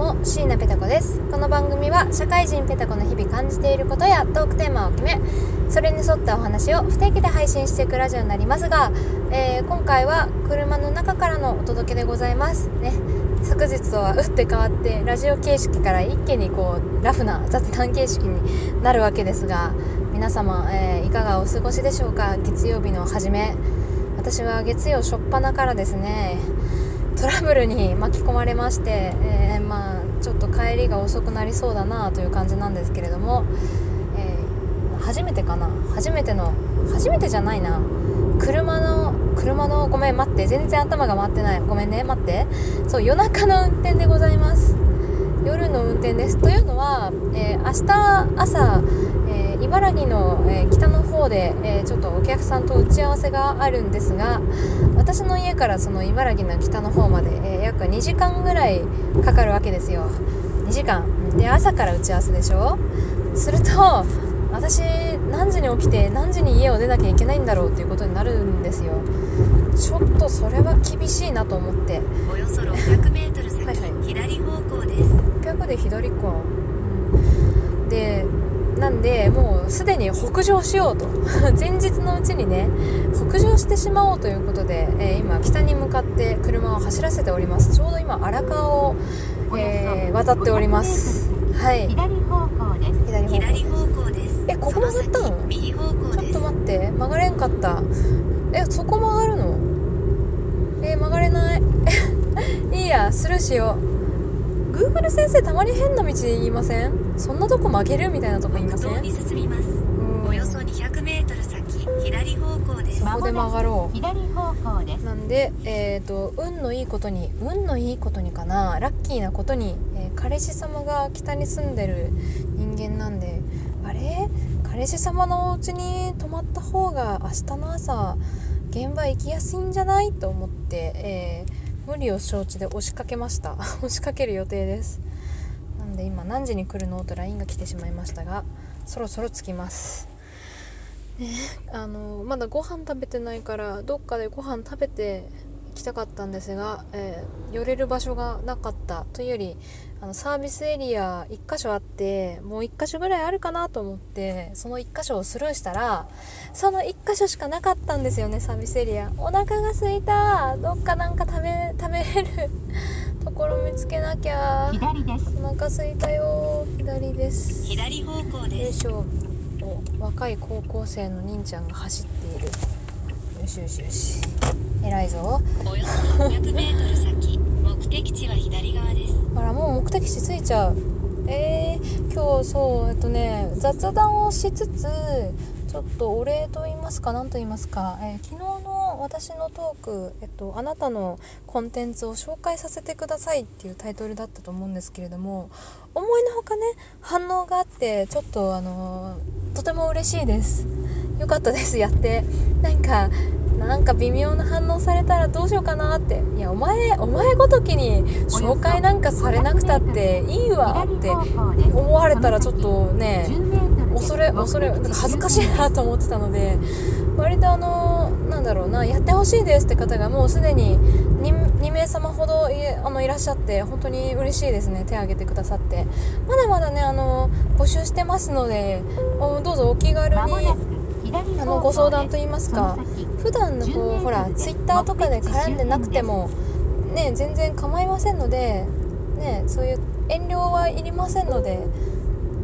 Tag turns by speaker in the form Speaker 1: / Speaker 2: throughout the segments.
Speaker 1: も椎名ペタ子です。この番組は社会人ペタ子の日々感じていることやトークテーマを決めそれに沿ったお話を不定期で配信していくラジオになりますが、えー、今回は車の中からのお届けでございます。ね。昨日とは打って変わってラジオ形式から一気にこうラフな雑談形式になるわけですが皆様、えー、いかがお過ごしでしょうか？月曜日の初め。私は月曜初っ端からですねトラブルに巻き込まれまして、えー、まあちょっと帰りが遅くなりそうだなという感じなんですけれども、えー、初めてかな？初めての初めてじゃないな。車の車のごめん待って。全然頭が回ってない。ごめんね待って。そう夜中の運転でございます。夜の運転です。というのは、えー、明日朝、えー、茨城の、えー、北の方で、えちょっとお客さんと打ち合わせがあるんですが私の家からその茨城の北の方まで、え約2時間ぐらいかかるわけですよ。2時間。で朝から打ち合わせでしょ？すると私何時に起きて何時に家を出なきゃいけないんだろうっていうことになるんですよ。ちょっとそれは厳しいなと思って。
Speaker 2: およそ 600m 先、はいはい、左方向です
Speaker 1: 600で左か、うん、でなんでもうすでに北上しようと。前日のうちにね北上してしまおうということで、えー、今北に向かって車を走らせております。ちょうど今荒川を、えー、渡っております。はい。
Speaker 2: 左方向です。
Speaker 1: 左方向です。えここ曲がったの？
Speaker 2: 右方向
Speaker 1: ちょっと待って曲がれんかった。えそこ曲がるの？えー、曲がれない？いいやスルーしよう Google 先生たまに変な道言いません？そんなとこ曲げるみたいなとこ言いません？
Speaker 2: およそ 200m 先左方向です。
Speaker 1: そこで曲がろ
Speaker 2: う。左方向です。
Speaker 1: なんでえっ、ー、と運のいいことに運のいいことにかな。ラッキーなことに、えー、彼氏様が北に住んでる人間なんで。あれ？彼氏様のお家に泊まった方が明日の朝現場行きやすいんじゃない？と思って、えー無理を承知で押しかけました。押しかける予定です。なんで今何時に来るのと LINE が来てしまいましたがそろそろ着きます。ねあのまだご飯食べてないからどっかでご飯食べて行きたかったんですが、えー、寄れる場所がなかったというよりあのサービスエリア1箇所あってもう1箇所ぐらいあるかなと思ってその1箇所をスルーしたらその1箇所しかなかったんですよねサービスエリア。お腹が空いた。どっかなんか食べ食べれる。ところ見つけなきゃ。
Speaker 2: 左です。
Speaker 1: お腹空いたよ。左です。
Speaker 2: 左方向です。
Speaker 1: よいしょ。お若い高校生の忍ちゃんが走っている。よしよしよし偉いぞ。
Speaker 2: およそ 600m 先目的地は左側です。
Speaker 1: あらもう目的地着いちゃう。えー、今日そうえっとね雑談をしつつちょっとお礼と言いますか何と言いますか、えー、昨日の私のトーク、えっと、あなたのコンテンツを紹介させてくださいっていうタイトルだったと思うんですけれども思いのほかね反応があってちょっとあのー、とても嬉しいです。よかったですやって。なんかなんか微妙な反応されたらどうしようかなっていやお前お前ごときに紹介なんかされなくたっていいわって思われたらちょっとね恐れ恐れなんか恥ずかしいなと思ってたので割とあのなんだろうなやってほしいですって方がもうすでに 2, 2名様ほどいあのいらっしゃって本当に嬉しいですね手を挙げてくださってまだまだねあの募集してますのでどうぞお気軽に。あのご相談といいますか普段のこうほらツイッターとかで絡んでなくてもね全然構いませんのでねそういう遠慮はいりませんので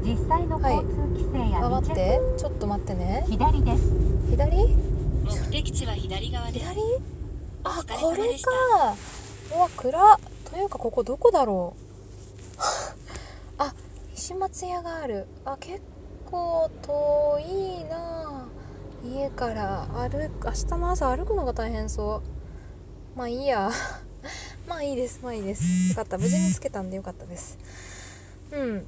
Speaker 2: 実際の交通規制や、
Speaker 1: はい、待ってちょっと待ってね。
Speaker 2: 左です。
Speaker 1: 左？
Speaker 2: 目的地は左側です。
Speaker 1: 左？あこれか。うわ暗というかここどこだろう。あ石松屋がある。あ結構遠いな家から歩く明日の朝歩くのが大変そう。まあいいや。まあいいですまあいいです。よかった。無事につけたんでよかったです。うん。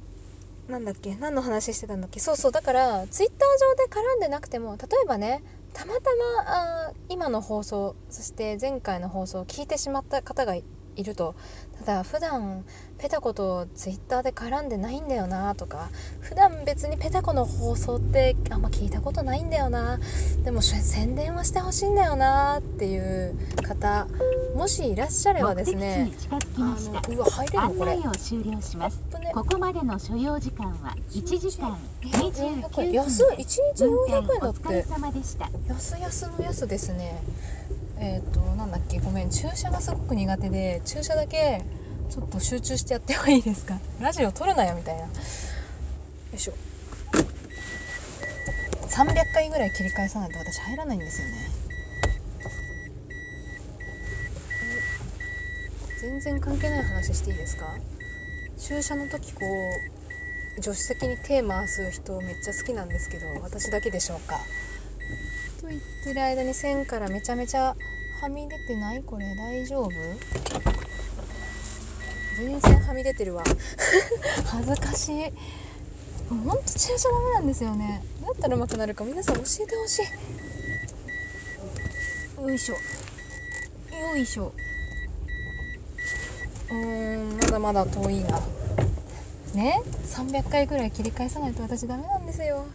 Speaker 1: なんだっけ？何の話してたんだっけ？そうそう。だからツイッター上で絡んでなくても例えばねたまたまあ今の放送そして前回の放送を聞いてしまった方がいいると。ただ普段ペタコとツイッターで絡んでないんだよなとか。普段別にペタコの放送ってあんま聞いたことないんだよな。でも宣伝はしてほしいんだよなっていう方もしいらっしゃればですね。あのうわ入れるのこれ。
Speaker 3: ここまでの所要時間は1時間29分。
Speaker 1: 安い1日400円だって。安安の安ですねえっ、となんだっけごめん注射がすごく苦手で注射だけちょっと集中してやってもいいですか？ラジオ撮るなよみたいな。よいしょ。300回ぐらい切り返さないと私入らないんですよね。全然関係ない話していいですか？注射の時こう助手席に手回す人めっちゃ好きなんですけど私だけでしょうか？と言ってる間に線からめちゃめちゃはみ出てないこれ大丈夫？全然はみ出てるわ。恥ずかしい。もうほんと注射ダメなんですよね。どうやったらうまくなるか。皆さん教えてほしい。よいしょ。よいしょ。うーんまだまだ遠いな。ね？300回ぐらい切り返さないと私ダメなんですよ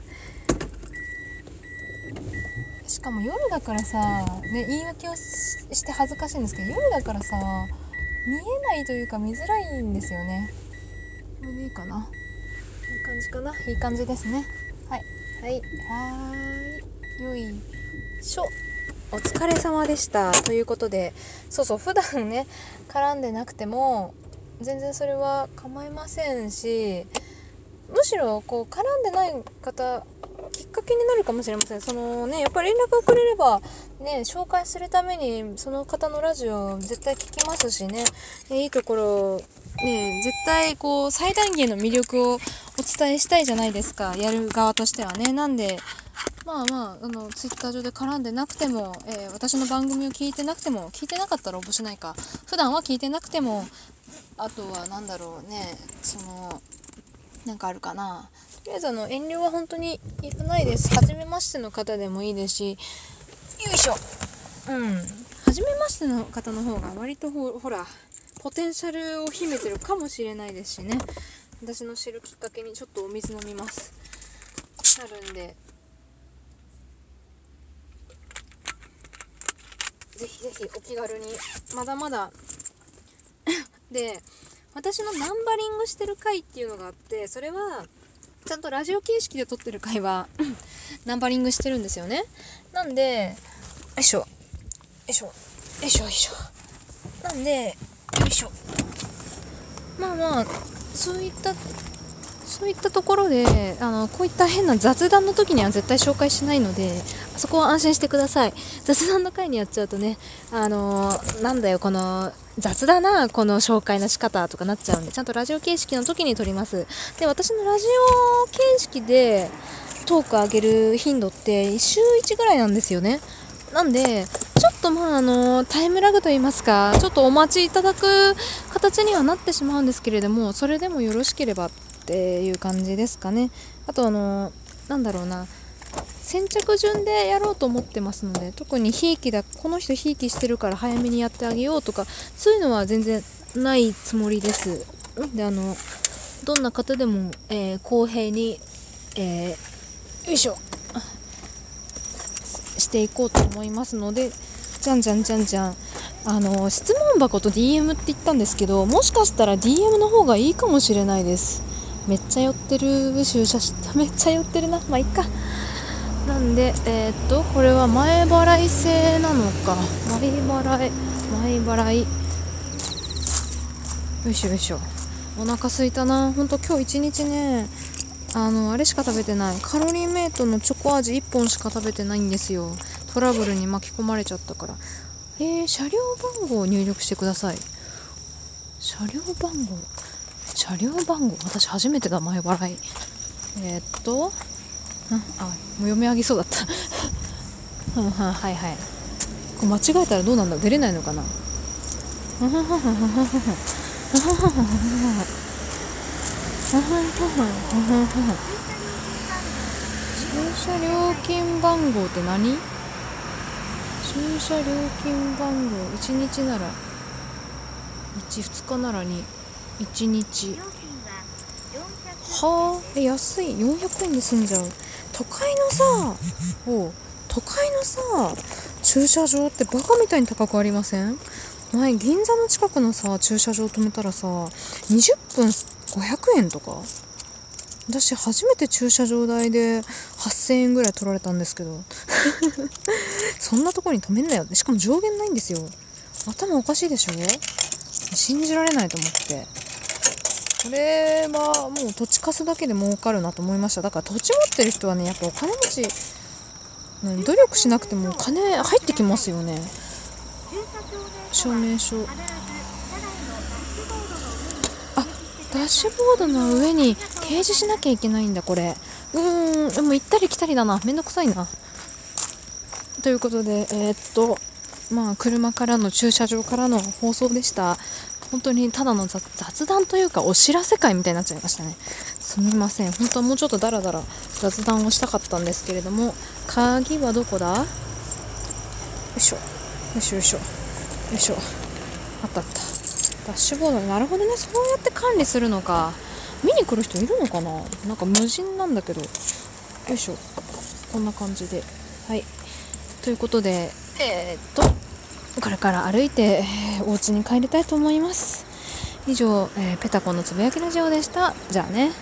Speaker 1: しかも夜だからさ、ね、言い訳をしして恥ずかしいんですけど夜だからさ見えないというか見づらいんですよね。これでいいかな。いい感じかな。いい感じですね。はい。はい。はーい。よいしょ。お疲れ様でした。ということでそうそう普段ね絡んでなくても全然それは構いませんしむしろこう絡んでない方きっかけになるかもしれません。そのねやっぱり連絡をくれればね紹介するためにその方のラジオ絶対聞きますしね。いいところね絶対こう最大限の魅力をお伝えしたいじゃないですか。やる側としてはね。なんでまあまああのツイッター上で絡んでなくても、えー私の番組を聞いてなくても聞いてなかったら応募しないか。普段は聞いてなくてもあとは何だろうねそのなんかあるかな。とりあえずあの遠慮は本当にいらないです。初めましての方でもいいですしよいしょ。うん。初めましての方の方が割とほほらポテンシャルを秘めてるかもしれないですしね。私の知るきっかけにちょっとお水飲みます。なるんで。ぜひぜひお気軽に。まだまだ。で私のナンバリングしてる回っていうのがあってそれはちゃんとラジオ形式で撮ってる回はナンバリングしてるんですよね。なんでよいしょよいしょよいしょよいしょ。なんでよいしょ。まあまあそういったそういったところであのこういった変な雑談の時には絶対紹介しないのでそこは安心してください。雑談の回にやっちゃうとねあのーなんだよこの雑だなこの紹介の仕方とかなっちゃうんでちゃんとラジオ形式の時に撮ります。で私のラジオ形式でトーク上げる頻度って週1ぐらいなんですよね。なんでちょっとまああのタイムラグと言いますかちょっとお待ちいただく形にはなってしまうんですけれどもそれでもよろしければっていう感じですかね。あとあのなんだろうな。先着順でやろうと思ってますので特にひいきだこの人ひいきしてるから早めにやってあげようとかそういうのは全然ないつもりです。であのどんな方でも、えー公平に、えーよいしょ。していこうと思いますのでじゃんじゃんじゃんじゃん。あの質問箱と DM って言ったんですけどもしかしたら DM の方がいいかもしれないです。めっちゃ寄ってる駐車しめっちゃ寄ってるな。まあいっか。なんでえーっとこれは前払い制なのか。前払い前払い。よいしょよいしょ。お腹すいたな。ほんと今日一日ねあのあれしか食べてない。カロリーメイトのチョコ味1本しか食べてないんですよ。トラブルに巻き込まれちゃったから。えー、車両番号を入力してください。車両番号？車両番号？私初めてだ前払い。えー、っとあもう読み上げそうだった。はんははいはい。これ間違えたらどうなんだ？出れないのかな？駐車料金番号って何？駐車料金番号。1日なら12日ならに1日。
Speaker 2: は
Speaker 1: あ？安い。400円で済んじゃう。都会のさお都会のさ駐車場ってバカみたいに高くありません？前銀座の近くのさ駐車場止めたらさ20分500円とか？私初めて駐車場代で8000円ぐらい取られたんですけど。そんなとこに止めんなよ。しかも上限ないんですよ。頭おかしいでしょ？信じられないと思って。これはもう土地貸すだけで儲かるなと思いました。だから土地持ってる人はねやっぱお金持ち、ね、努力しなくてもお金入ってきますよね。証明書。あダッシュボードの上に掲示しなきゃいけないんだこれ。うーんでも行ったり来たりだな。めんどくさいな。ということでえーっとまあ車からの駐車場からの放送でした。本当にただの雑談というかお知らせ会みたいになっちゃいましたね。すみません。本当はもうちょっとダラダラ雑談をしたかったんですけれども鍵はどこだ？よいしょ。よいしょよいしょ。よいしょ。あったあった。ダッシュボード。なるほどね。そうやって管理するのか。見に来る人いるのかな？なんか無人なんだけど。よいしょ。こんな感じで。はい。ということでえー、っとこれから歩いて、えーお家に帰りたいと思います。以上、えーペタコンのつぶやきラジオでした。じゃあね。